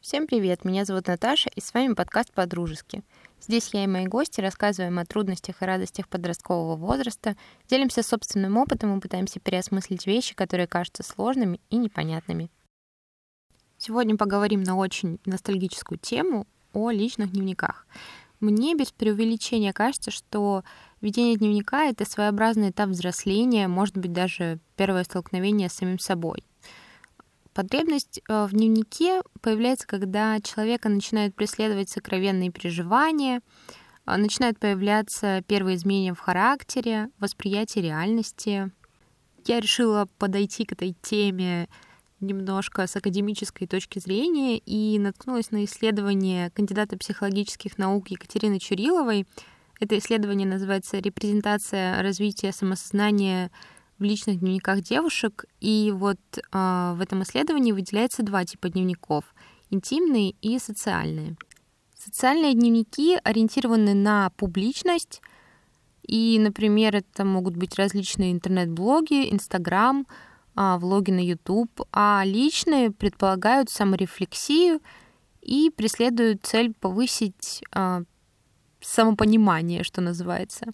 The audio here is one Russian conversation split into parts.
Всем привет, меня зовут Наташа, и с вами подкаст «По-дружески». Здесь я и мои гости рассказываем о трудностях и радостях подросткового возраста, делимся собственным опытом и пытаемся переосмыслить вещи, которые кажутся сложными и непонятными. Сегодня поговорим на очень ностальгическую тему о личных дневниках. Мне без преувеличения кажется, что ведение дневника — это своеобразный этап взросления, может быть, даже первое столкновение с самим собой. Потребность э, в дневнике появляется, когда человека начинают преследовать сокровенные переживания, а, начинают появляться первые изменения в характере, восприятии реальности. Я решила подойти к этой теме немножко с академической точки зрения и наткнулась на исследование кандидата психологических наук Екатерины Чуриловой. Это исследование называется «Репрезентация развития самосознания в личных дневниках девушек. И вот э, в этом исследовании выделяется два типа дневников — интимные и социальные. Социальные дневники ориентированы на публичность, и, например, это могут быть различные интернет-блоги, Инстаграм, а, влоги на YouTube, а личные предполагают саморефлексию и преследуют цель повысить а, самопонимание, что называется.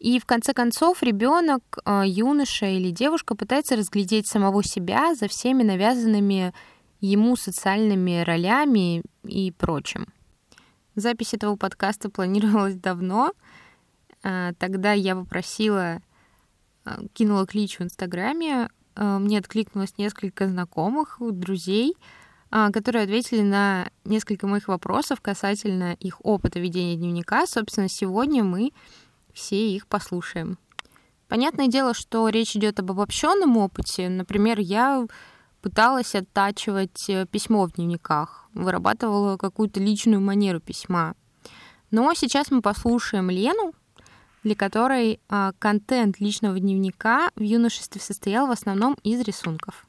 И в конце концов ребенок, а, юноша или девушка пытается разглядеть самого себя за всеми навязанными ему социальными ролями и прочим. Запись этого подкаста планировалась давно. А, тогда я попросила, а, кинула клич в Инстаграме. Мне откликнулось несколько знакомых, друзей, которые ответили на несколько моих вопросов касательно их опыта ведения дневника. Собственно, сегодня мы все их послушаем. Понятное дело, что речь идет об обобщенном опыте. Например, я пыталась оттачивать э, письмо в дневниках, вырабатывала какую-то личную манеру письма. Но сейчас мы послушаем Лену, для которой а, контент личного дневника в юношестве состоял в основном из рисунков.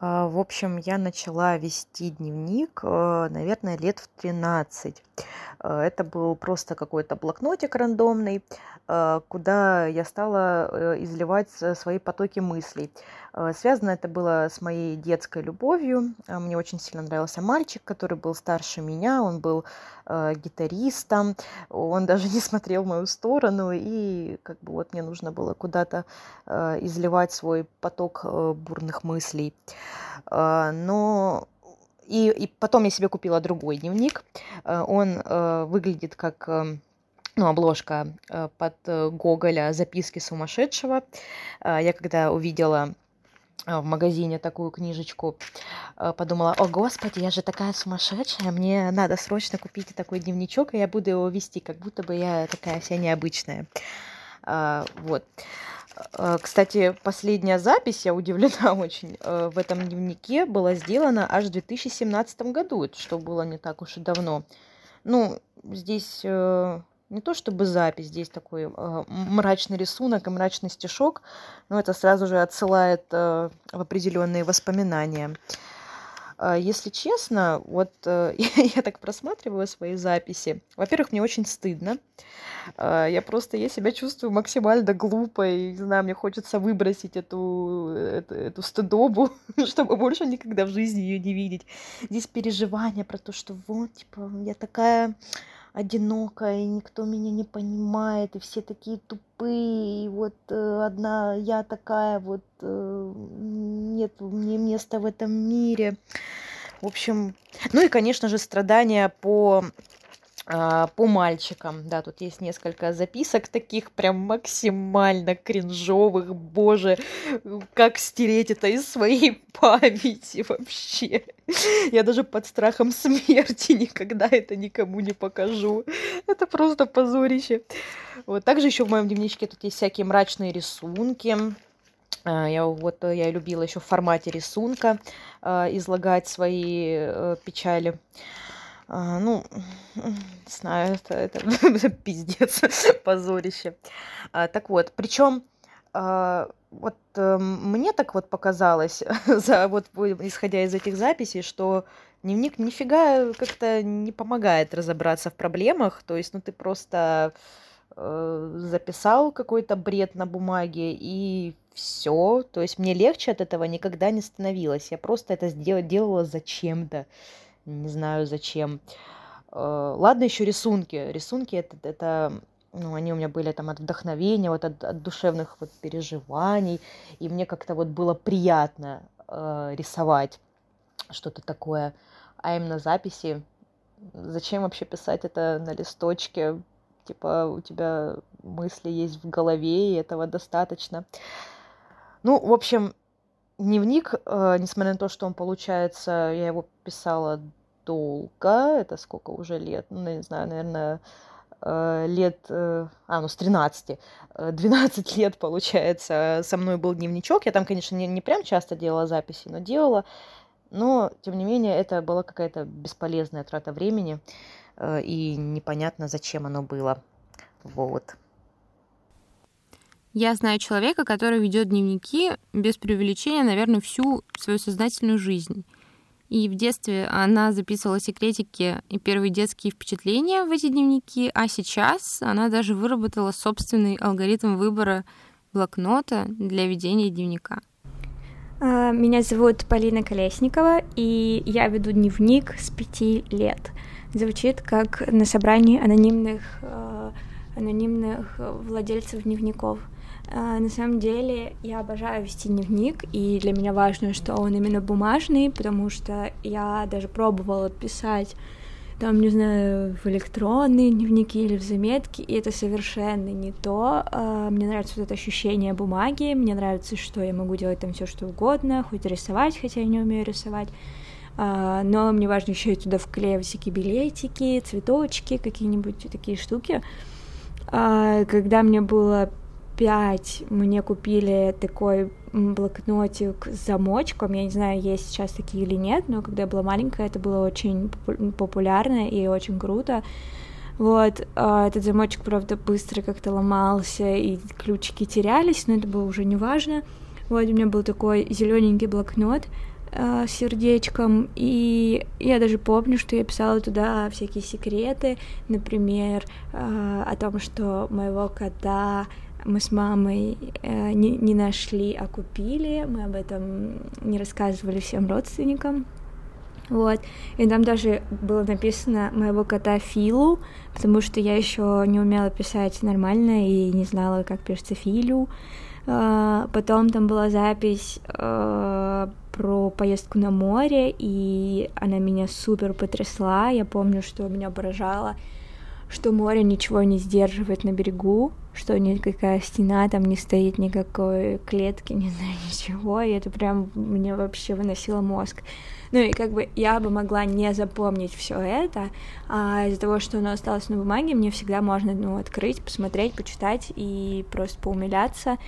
А, в общем, я начала вести дневник, э, наверное, лет в 13. Э, это был просто какой-то блокнотик рандомный, э, куда я стала изливать свои потоки мыслей. Связано это было с моей детской любовью. Мне очень сильно нравился мальчик, который был старше меня, он был гитаристом, он даже не смотрел в мою сторону, и как бы вот мне нужно было куда-то изливать свой поток бурных мыслей. Но и, и потом я себе купила другой дневник. Э, он э, выглядит как э, ну, обложка под Гоголя «Записки сумасшедшего». Я когда увидела в магазине такую книжечку, подумала, о господи, я же такая сумасшедшая, мне надо срочно купить такой дневничок, и я буду его вести, как будто бы я такая вся необычная. Вот. Э, кстати, последняя запись, я удивлена очень, э, в этом дневнике была сделана аж в 2017 году, что было не так уж и давно. Ну, здесь э, не то чтобы запись, здесь такой мрачный рисунок и мрачный стишок, но это сразу же отсылает в определенные воспоминания. А, если честно, вот э, я так просматриваю свои записи. Во-первых, мне очень стыдно. А, я просто, я себя чувствую максимально глупой. Не знаю, мне хочется выбросить эту, эту, эту стыдобу, чтобы больше никогда в жизни ее не видеть. Здесь переживания про то, что вот, типа, я такая одинокая, и никто меня не понимает, и все такие тупые, и вот э, одна я такая вот, э, нет мне места в этом мире. В общем, ну и, конечно же, страдания по по мальчикам. Да, тут есть несколько записок таких прям максимально кринжовых. Боже, как стереть это из своей памяти вообще. Я даже под страхом смерти никогда это никому не покажу. Это просто позорище. Вот также еще в моем дневничке тут есть всякие мрачные рисунки. А, я вот я любила еще в формате рисунка а, излагать свои э, печали. А, ну, не знаю, это, это пиздец, позорище. А, так вот, причем а, вот а, мне так вот показалось, за, вот, исходя из этих записей, что дневник нифига как-то не помогает разобраться в проблемах. То есть, ну, ты просто э, записал какой-то бред на бумаге и все. То есть мне легче от этого никогда не становилось. Я просто это сделала, делала зачем-то не знаю зачем. Э, ладно, еще рисунки. Рисунки это, это ну, они у меня были там от вдохновения, вот от, от душевных вот переживаний, и мне как-то вот было приятно э, рисовать что-то такое. А именно записи, зачем вообще писать это на листочке? Типа у тебя мысли есть в голове, и этого достаточно. Ну, в общем, дневник, э, несмотря на то, что он получается, я его писала долго, это сколько уже лет, ну, не знаю, наверное, э, лет, э, а, ну, с 13, 12 лет, получается, со мной был дневничок. Я там, конечно, не, не прям часто делала записи, но делала. Но, тем не менее, это была какая-то бесполезная трата времени, и непонятно, зачем оно было. Вот. Я знаю человека, который ведет дневники без преувеличения, наверное, всю свою сознательную жизнь. И в детстве она записывала секретики и первые детские впечатления в эти дневники, а сейчас она даже выработала собственный алгоритм выбора блокнота для ведения дневника. А, меня зовут Полина Колесникова, и я веду дневник с пяти лет. Звучит как на собрании анонимных, а, анонимных владельцев дневников — а, на самом деле я обожаю вести дневник, и для меня важно, что он именно бумажный, потому что я даже пробовала писать там, не знаю, в электронные дневники или в заметки, и это совершенно не то. А, мне нравится вот это ощущение бумаги, мне нравится, что я могу делать там все что угодно, хоть рисовать, хотя я не умею рисовать. А, но мне важно еще и туда вклеивать всякие билетики, цветочки, какие-нибудь такие штуки. Когда мне было 5 мне купили такой блокнотик с замочком. Я не знаю, есть сейчас такие или нет, но когда я была маленькая, это было очень популярно и очень круто. Вот, а этот замочек, правда, быстро как-то ломался, и ключики терялись, но это было уже не важно. Вот, у меня был такой зелененький блокнот э, с сердечком, и я даже помню, что я писала туда всякие секреты, например, э, о том, что моего кота мы с мамой э, не, не нашли, а купили. Мы об этом не рассказывали всем родственникам. Вот. И там даже было написано моего кота Филу, потому что я еще не умела писать нормально и не знала, как пишется Филю. Uh, потом там была запись uh, про поездку на море, и она меня супер потрясла. Я помню, что меня поражало, что море ничего не сдерживает на берегу, что никакая стена там не стоит, никакой клетки, не знаю, ничего, и это прям мне вообще выносило мозг. Ну и как бы я бы могла не запомнить все это, а из-за того, что оно осталось на бумаге, мне всегда можно ну, открыть, посмотреть, почитать и просто поумиляться.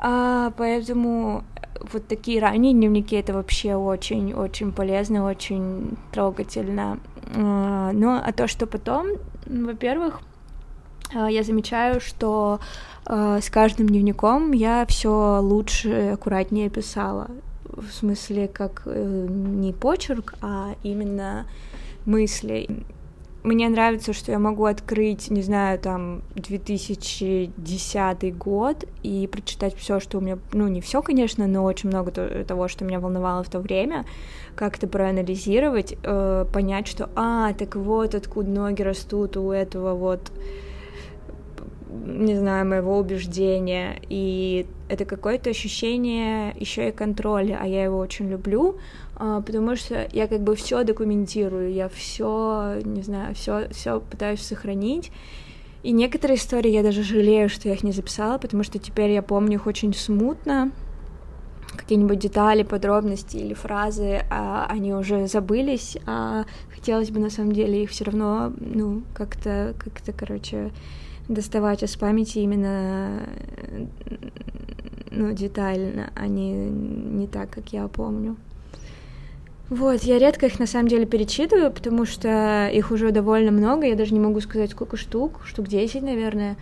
А, поэтому вот такие ранние дневники это вообще очень-очень полезно, очень трогательно. А, ну, а то, что потом, во-первых, а, я замечаю, что а, с каждым дневником я все лучше, аккуратнее писала. В смысле, как э, не почерк, а именно мысли. Мне нравится, что я могу открыть, не знаю, там 2010 год и прочитать все, что у меня, ну не все, конечно, но очень много того, что меня волновало в то время, как-то проанализировать, э, понять, что, а, так вот откуда ноги растут у этого вот не знаю, моего убеждения, и это какое-то ощущение еще и контроля, а я его очень люблю, а, потому что я как бы все документирую, я все, не знаю, все, все пытаюсь сохранить. И некоторые истории я даже жалею, что я их не записала, потому что теперь я помню их очень смутно, какие-нибудь детали, подробности или фразы, а они уже забылись, а хотелось бы на самом деле их все равно, ну, как-то, как-то, короче, доставать из памяти именно ну, детально, а не, не так, как я помню. Вот, я редко их на самом деле перечитываю, потому что их уже довольно много, я даже не могу сказать, сколько штук, штук 10, наверное.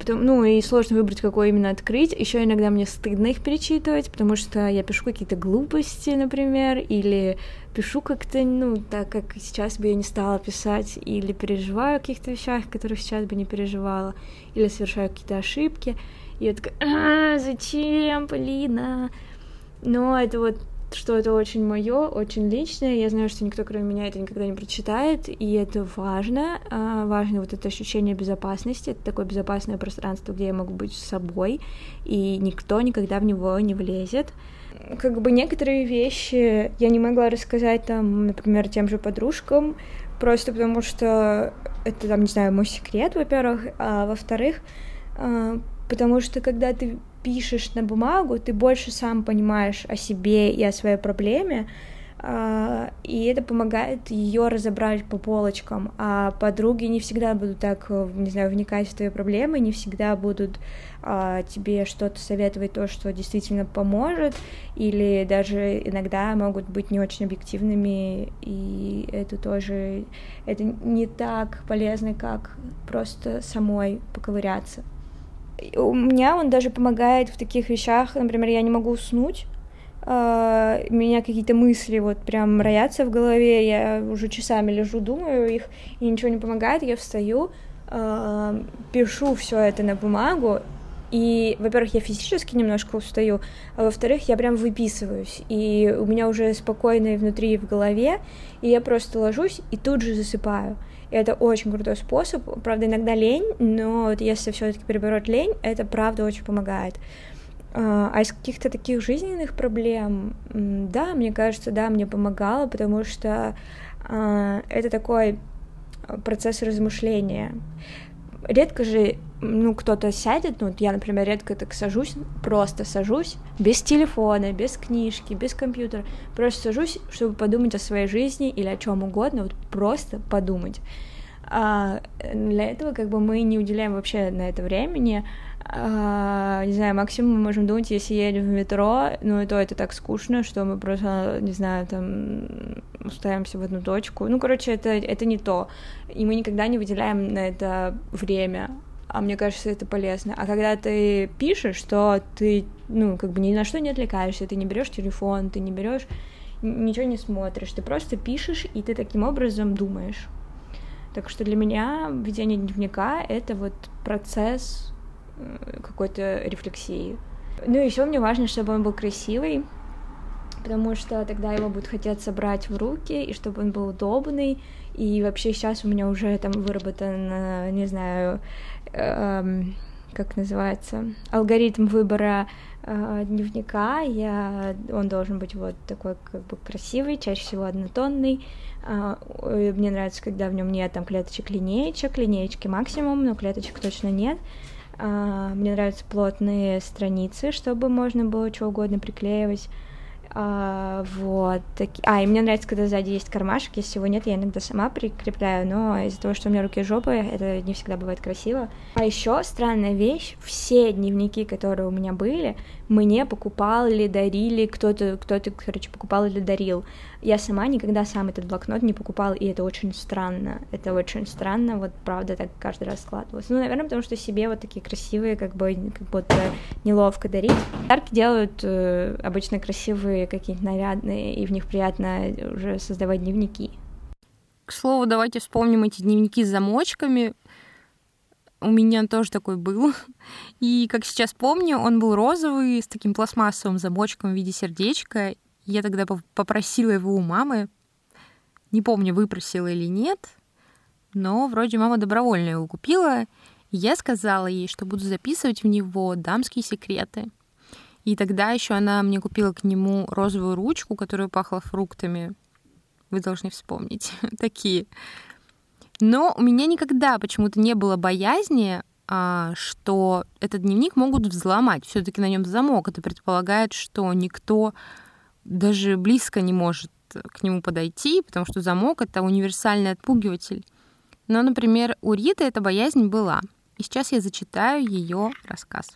Потом, ну, и сложно выбрать, какой именно открыть. Еще иногда мне стыдно их перечитывать, потому что я пишу какие-то глупости, например, или пишу как-то, ну, так как сейчас бы я не стала писать, или переживаю о каких-то вещах, которых сейчас бы не переживала, или совершаю какие-то ошибки. И я такая, а, зачем, Полина? Но это вот что это очень мое, очень личное. Я знаю, что никто, кроме меня, это никогда не прочитает, и это важно. А, важно вот это ощущение безопасности. Это такое безопасное пространство, где я могу быть с собой, и никто никогда в него не влезет. Как бы некоторые вещи я не могла рассказать там, например, тем же подружкам, просто потому что это, там, не знаю, мой секрет, во-первых, а во-вторых, а, потому что когда ты пишешь на бумагу, ты больше сам понимаешь о себе и о своей проблеме, а, и это помогает ее разобрать по полочкам, а подруги не всегда будут так, не знаю, вникать в твои проблемы, не всегда будут а, тебе что-то советовать, то, что действительно поможет, или даже иногда могут быть не очень объективными, и это тоже, это не так полезно, как просто самой поковыряться у меня он даже помогает в таких вещах, например, я не могу уснуть, Uh, у меня какие-то мысли вот прям роятся в голове, я уже часами лежу, думаю их, и ничего не помогает, я встаю, uh, пишу все это на бумагу, и, во-первых, я физически немножко устаю, а во-вторых, я прям выписываюсь, и у меня уже спокойно и внутри, и в голове, и я просто ложусь и тут же засыпаю. И это очень крутой способ. Правда, иногда лень, но вот если все-таки перебороть лень, это правда очень помогает. А, а из каких-то таких жизненных проблем, да, мне кажется, да, мне помогало, потому что а, это такой процесс размышления. Редко же, ну, кто-то сядет, ну, я, например, редко так сажусь, просто сажусь, без телефона, без книжки, без компьютера, просто сажусь, чтобы подумать о своей жизни или о чем угодно, вот просто подумать. А для этого как бы мы не уделяем вообще на это времени. А, не знаю, максимум мы можем думать, если едем в метро, ну и то это так скучно, что мы просто, не знаю, там устаемся в одну точку. Ну, короче, это, это не то. И мы никогда не выделяем на это время. А мне кажется, это полезно. А когда ты пишешь, что ты, ну, как бы ни на что не отвлекаешься, ты не берешь телефон, ты не берешь, ничего не смотришь, ты просто пишешь, и ты таким образом думаешь. Так что для меня ведение дневника — это вот процесс какой-то рефлексии. Ну и еще мне важно, чтобы он был красивый, потому что тогда его будет хотеться брать в руки, и чтобы он был удобный. И вообще сейчас у меня уже там выработан, э, не знаю, э, как называется, алгоритм выбора э, дневника. Я, он должен быть вот такой как бы красивый, чаще всего однотонный, а, мне нравится, когда в нем нет там клеточек линеечек, линеечки максимум, но клеточек точно нет. А, мне нравятся плотные страницы, чтобы можно было что угодно приклеивать. А, вот. А, и мне нравится, когда сзади есть кармашек, если его нет, я иногда сама прикрепляю, но из-за того, что у меня руки жопы, это не всегда бывает красиво. А еще странная вещь, все дневники, которые у меня были, мне покупал или дарили кто-то, кто-то, короче, покупал или дарил. Я сама никогда сам этот блокнот не покупала, и это очень странно. Это очень странно, вот правда так каждый раз складывалось. Ну, наверное, потому что себе вот такие красивые, как бы, как будто неловко дарить. Подарки делают э, обычно красивые, какие-то нарядные, и в них приятно уже создавать дневники. К слову, давайте вспомним эти дневники с замочками. У меня тоже такой был. И, как сейчас помню, он был розовый, с таким пластмассовым замочком в виде сердечка. Я тогда попросила его у мамы. Не помню, выпросила или нет, но вроде мама добровольно его купила. И я сказала ей, что буду записывать в него дамские секреты. И тогда еще она мне купила к нему розовую ручку, которая пахла фруктами. Вы должны вспомнить. Такие но у меня никогда почему-то не было боязни, а, что этот дневник могут взломать. Все-таки на нем замок. Это предполагает, что никто даже близко не может к нему подойти, потому что замок — это универсальный отпугиватель. Но, например, у Риты эта боязнь была. И сейчас я зачитаю ее рассказ.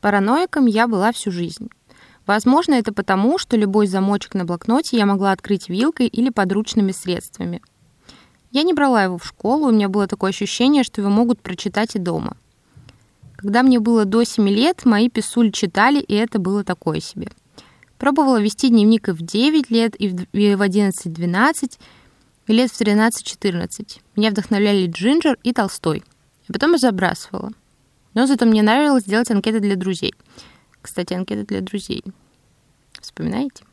Параноиком я была всю жизнь. Возможно, это потому, что любой замочек на блокноте я могла открыть вилкой или подручными средствами. Я не брала его в школу, у меня было такое ощущение, что его могут прочитать и дома. Когда мне было до 7 лет, мои писуль читали, и это было такое себе. Пробовала вести дневник и в 9 лет, и в 11-12, и лет в 13-14. Меня вдохновляли Джинджер и Толстой. А потом я забрасывала. Но зато мне нравилось делать анкеты для друзей. Кстати, анкеты для друзей. Вспоминаете?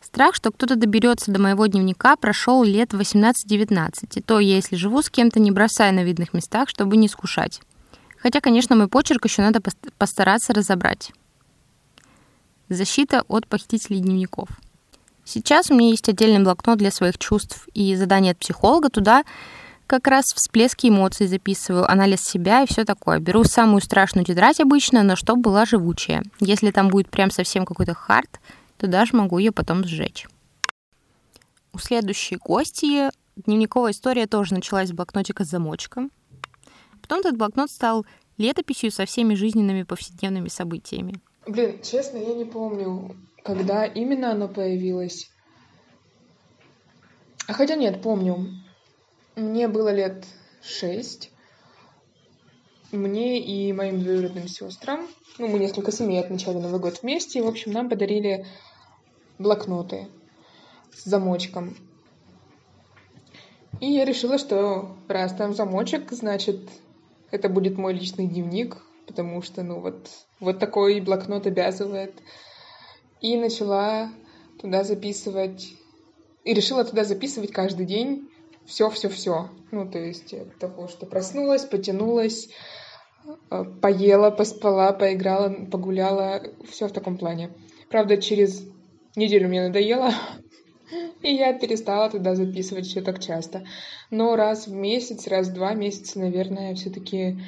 Страх, что кто-то доберется до моего дневника, прошел лет 18-19, и то если живу с кем-то, не бросая на видных местах, чтобы не скушать. Хотя, конечно, мой почерк еще надо постараться разобрать. Защита от похитителей дневников. Сейчас у меня есть отдельный блокнот для своих чувств и задание от психолога. Туда как раз всплески эмоций записываю, анализ себя и все такое. Беру самую страшную тетрадь обычно, но чтобы была живучая. Если там будет прям совсем какой-то хард, то даже могу ее потом сжечь. У следующей гости дневниковая история тоже началась с блокнотика с замочком. Потом этот блокнот стал летописью со всеми жизненными повседневными событиями. Блин, честно, я не помню, когда именно оно появилось. А хотя нет, помню. Мне было лет шесть. Мне и моим двоюродным сестрам, ну, мы несколько семей отмечали Новый год вместе, и, в общем, нам подарили блокноты с замочком. И я решила, что раз там замочек, значит, это будет мой личный дневник, потому что, ну, вот, вот такой блокнот обязывает. И начала туда записывать, и решила туда записывать каждый день все-все-все. Ну, то есть от того, что проснулась, потянулась, э, поела, поспала, поиграла, погуляла, все в таком плане. Правда, через неделю мне надоело, и я перестала туда записывать все так часто. Но раз в месяц, раз в два месяца, наверное, все-таки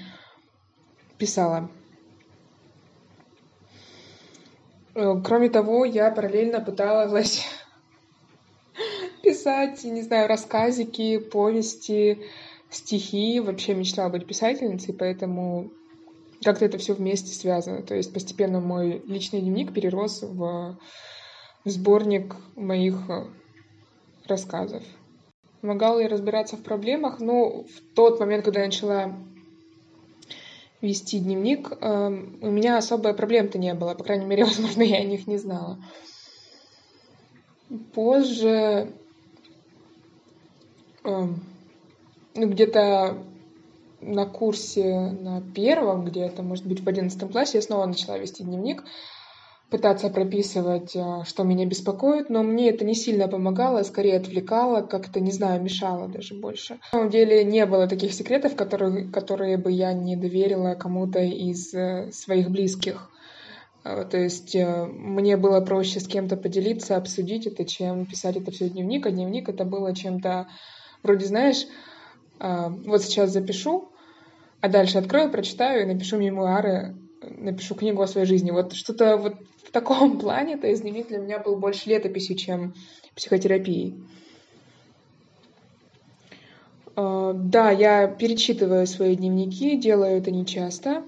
писала. Э, кроме того, я параллельно пыталась писать, не знаю, рассказики, повести, стихи. Вообще мечтала быть писательницей, поэтому как-то это все вместе связано. То есть постепенно мой личный дневник перерос в, в сборник моих э, рассказов. Помогала я разбираться в проблемах, но в тот момент, когда я начала вести дневник, э, у меня особой проблем-то не было. По крайней мере, возможно, я о них не знала. Позже Эм, ну, где-то на курсе на первом, где-то, может быть, в одиннадцатом классе, я снова начала вести дневник, пытаться прописывать, э, что меня беспокоит, но мне это не сильно помогало, скорее отвлекало, как-то, не знаю, мешало даже больше. На самом деле не было таких секретов, которые, которые бы я не доверила кому-то из э, своих близких. Э, то есть мне было проще с кем-то поделиться, обсудить это, чем писать это все в дневник, а дневник это было чем-то Вроде, знаешь, а, вот сейчас запишу, а дальше открою, прочитаю и напишу мемуары, напишу книгу о своей жизни. Вот что-то вот в таком плане, дневник для меня был больше летописью, чем психотерапией. А, да, я перечитываю свои дневники, делаю это нечасто.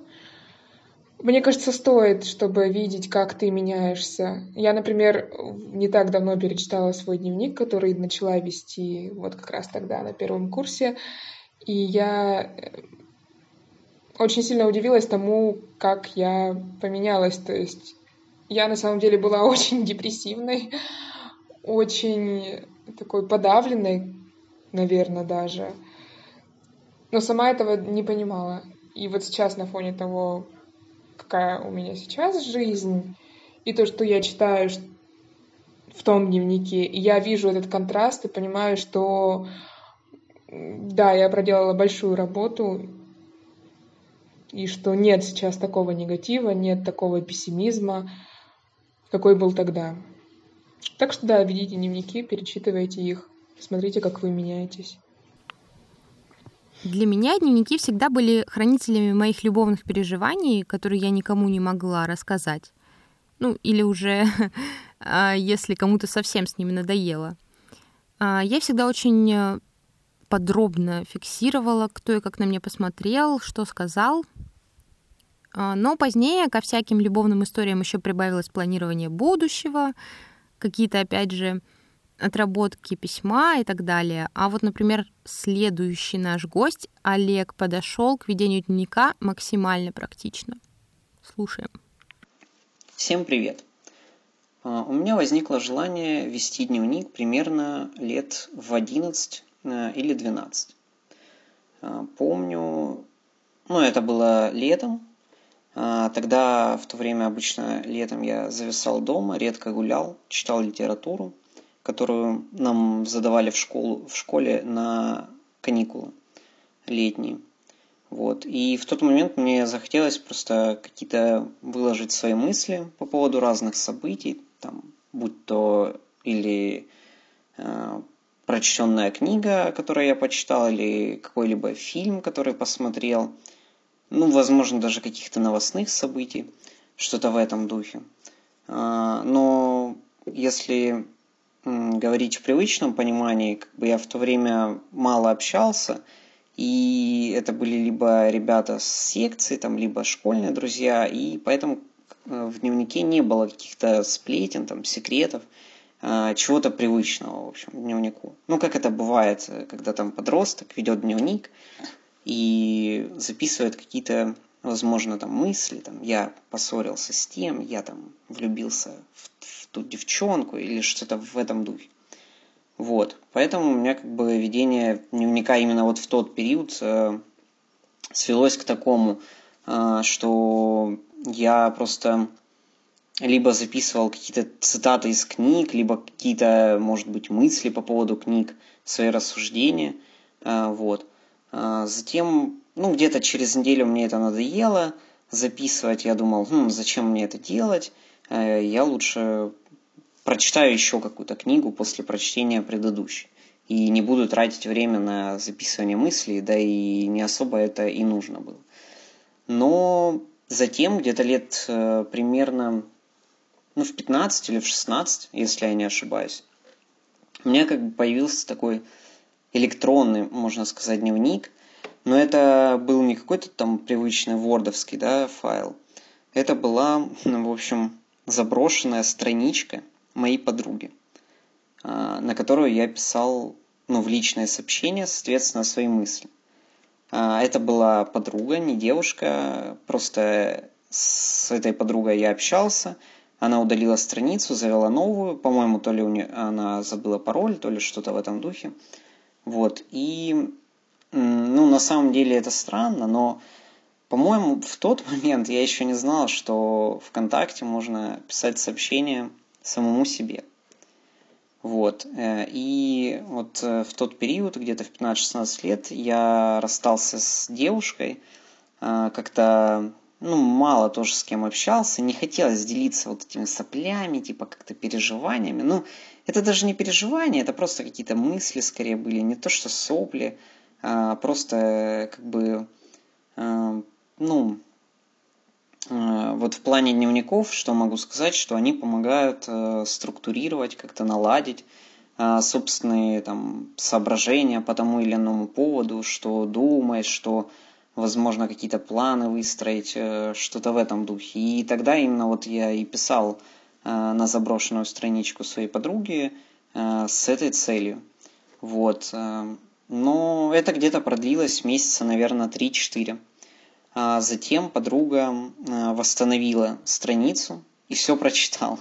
Мне кажется, стоит, чтобы видеть, как ты меняешься. Я, например, не так давно перечитала свой дневник, который начала вести вот как раз тогда на первом курсе. И я э, очень сильно удивилась тому, как я поменялась. То есть я на самом деле была очень депрессивной, очень такой подавленной, наверное, даже. Но сама этого не понимала. И вот сейчас на фоне того, какая у меня сейчас жизнь, и то, что я читаю в том дневнике, и я вижу этот контраст и понимаю, что да, я проделала большую работу, и что нет сейчас такого негатива, нет такого пессимизма, какой был тогда. Так что да, ведите дневники, перечитывайте их, смотрите, как вы меняетесь. Для меня дневники всегда были хранителями моих любовных переживаний, которые я никому не могла рассказать. Ну, или уже, а, если кому-то совсем с ними надоело. А, я всегда очень э, подробно фиксировала, кто и как на меня посмотрел, что сказал. А, но позднее ко всяким любовным историям еще прибавилось планирование будущего, какие-то, опять же, отработки письма и так далее. А вот, например, следующий наш гость, Олег, подошел к ведению дневника максимально практично. Слушаем. Всем привет. А, у меня возникло желание вести дневник примерно лет в 11 э, или 12. А, помню, ну это было летом, а, Тогда в то время обычно летом я зависал дома, редко гулял, читал литературу – которую нам задавали в, школу, в школе на каникулы летние. Вот. И в тот момент мне захотелось просто какие-то выложить свои мысли по поводу разных событий, там, будь то или э, прочтенная книга, которую я почитал, или какой-либо фильм, который посмотрел, ну, возможно, даже каких-то новостных событий, что-то в этом духе. Э, но если говорить в привычном понимании, как бы я в то время мало общался, и это были либо ребята с секции, там, либо школьные друзья, и поэтому э, в дневнике не было каких-то сплетен, там, секретов, э, чего-то привычного, в общем, дневнику. Ну, как это бывает, когда там подросток ведет дневник и записывает какие-то, возможно, там мысли, там, я поссорился с тем, я там влюбился в, в ту девчонку или что-то в этом духе. Вот. Поэтому у меня как бы ведение дневника именно вот в тот период э, свелось к такому, э, что я просто либо записывал какие-то цитаты из книг, либо какие-то, может быть, мысли по поводу книг, свои рассуждения. Э, вот. Э, затем, ну, где-то через неделю мне это надоело записывать. Я думал, хм, зачем мне это делать? Э, я лучше прочитаю еще какую-то книгу после прочтения предыдущей. И не буду тратить время на записывание мыслей, да и не особо это и нужно было. Но затем, где-то лет э, примерно ну, в 15 или в 16, если я не ошибаюсь, у меня как бы появился такой электронный, можно сказать, дневник, но это был не какой-то там привычный вордовский да, файл. Это была, ну, в общем, заброшенная страничка – моей подруги, а, на которую я писал ну, в личное сообщение, соответственно, свои мысли. А, это была подруга, не девушка, просто с этой подругой я общался, она удалила страницу, завела новую, по-моему, то ли у нее, она забыла пароль, то ли что-то в этом духе. Вот, и, ну, на самом деле это странно, но, по-моему, в тот момент я еще не знал, что ВКонтакте можно писать сообщения самому себе. Вот. Э, и вот э, в тот период, где-то в 15-16 лет, я расстался с девушкой, э, как-то ну, мало тоже с кем общался, не хотелось делиться вот этими соплями, типа как-то переживаниями. Ну, это даже не переживания, это просто какие-то мысли скорее были, не то что сопли, просто как бы, ну, Э, вот в плане дневников, что могу сказать, что они помогают э, структурировать, как-то наладить э, собственные там, соображения по тому или иному поводу, что думаешь, что возможно какие-то планы выстроить, что-то в этом духе. И тогда именно вот я и писал на заброшенную страничку своей подруги с этой целью. Вот. Но это где-то продлилось месяца, наверное, 3-4. А затем подруга восстановила страницу и все прочитала.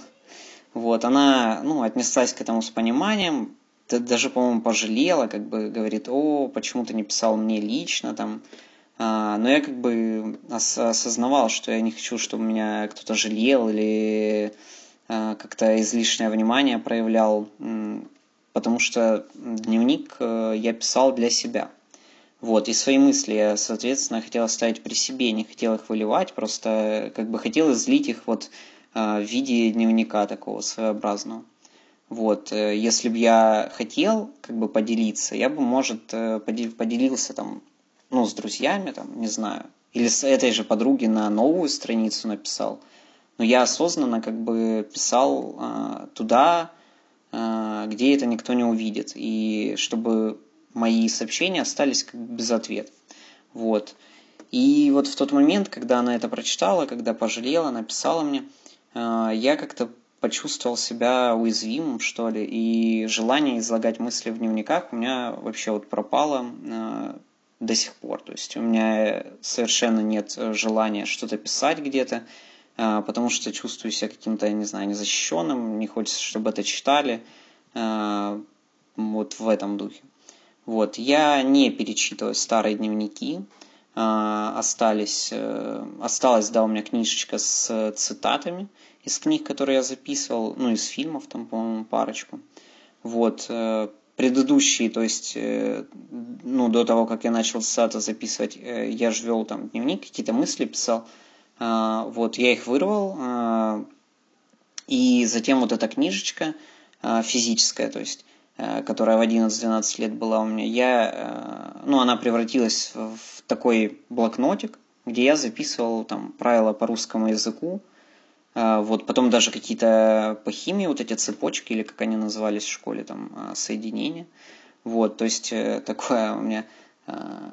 Вот, она, ну, отнеслась к этому с пониманием, даже, по-моему, пожалела, как бы говорит, о, почему ты не писал мне лично, там, а, но я как бы осознавал, что я не хочу, чтобы меня кто-то жалел или а, как-то излишнее внимание проявлял, потому что дневник э, я писал для себя – вот, и свои мысли я, соответственно, хотел оставить при себе, не хотел их выливать, просто как бы хотел излить их вот а, в виде дневника такого своеобразного. Вот, э, если бы я хотел как бы поделиться, я бы, может, э, поделился там, ну, с друзьями, там, не знаю, или с этой же подруги на новую страницу написал. Но я осознанно как бы писал туда, где это никто не увидит. И чтобы мои сообщения остались как без ответа. Вот. И вот в тот момент, когда она это прочитала, когда пожалела, написала мне, э, я как-то почувствовал себя уязвимым, что ли, и желание излагать мысли в дневниках у меня вообще вот пропало э, до сих пор. То есть у меня совершенно нет желания что-то писать где-то, потому что чувствую себя каким-то, не знаю, незащищенным, не хочется, чтобы это читали, вот в этом духе. Вот, я не перечитываю старые дневники, а, остались, э, осталась, да, у меня книжечка с цитатами из книг, которые я записывал, ну, из фильмов, там, по-моему, парочку. Вот, э, предыдущие, то есть, э, ну, до того, как я начал сата записывать, я же вел там дневник, какие-то мысли писал. А, вот, я их вырвал, а, и затем вот эта книжечка а, физическая, то есть, которая в 11-12 лет была у меня, я, ну, она превратилась в такой блокнотик, где я записывал там правила по русскому языку, вот, потом даже какие-то по химии вот эти цепочки, или как они назывались в школе, там, соединения. Вот, то есть э, такое у меня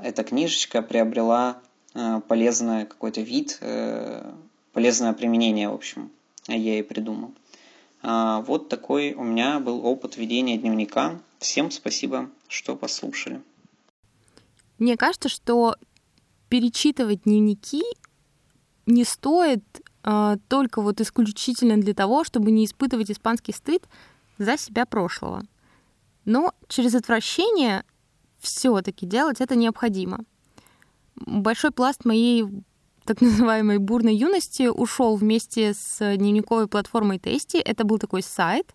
эта книжечка приобрела полезный какой-то вид, э, полезное применение, в общем, я ей придумал. Вот такой у меня был опыт ведения дневника. Всем спасибо, что послушали. Мне кажется, что перечитывать дневники не стоит э, только вот исключительно для того, чтобы не испытывать испанский стыд за себя прошлого. Но через отвращение все-таки делать это необходимо. Большой пласт моей так называемой бурной юности ушел вместе с дневниковой платформой Тести. Это был такой сайт,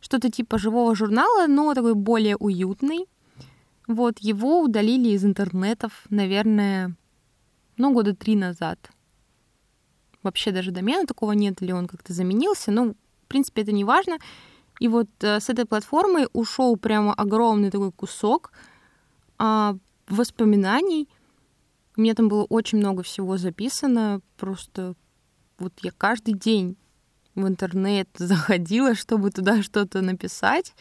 что-то типа живого журнала, но такой более уютный. Вот, его удалили из интернетов, наверное, ну, года три назад вообще даже домена такого нет, или он как-то заменился. Ну, в принципе, это не важно. И вот э, с этой платформы ушел прямо огромный такой кусок э, воспоминаний. У меня там было очень много всего записано. Просто вот я каждый день в интернет заходила, чтобы туда что-то написать.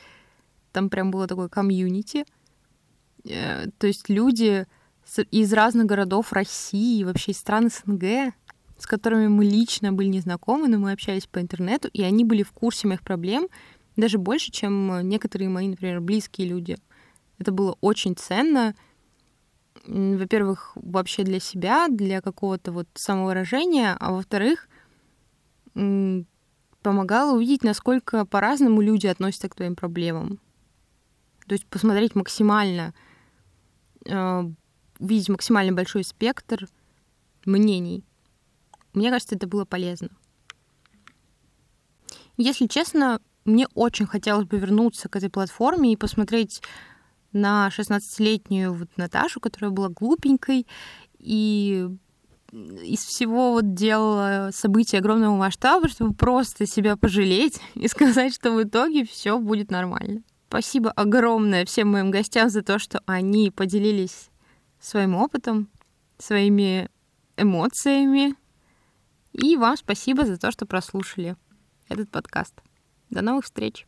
Там прям было такое комьюнити. Э, то есть люди из разных городов России, вообще из стран СНГ с которыми мы лично были не знакомы, но мы общались по интернету, и они были в курсе моих проблем даже больше, чем некоторые мои, например, близкие люди. Это было очень ценно. Во-первых, вообще для себя, для какого-то вот самовыражения, а во-вторых, помогало увидеть, насколько по-разному люди относятся к твоим проблемам. То есть посмотреть максимально, э, увидеть максимально большой спектр мнений. Мне кажется, это было полезно. Если честно, мне очень хотелось бы вернуться к этой платформе и посмотреть на 16-летнюю вот Наташу, которая была глупенькой и из всего вот делала события огромного масштаба, чтобы просто себя пожалеть и сказать, что в итоге все будет нормально. Спасибо огромное всем моим гостям за то, что они поделились своим опытом, своими эмоциями, и вам спасибо за то, что прослушали этот подкаст. До новых встреч!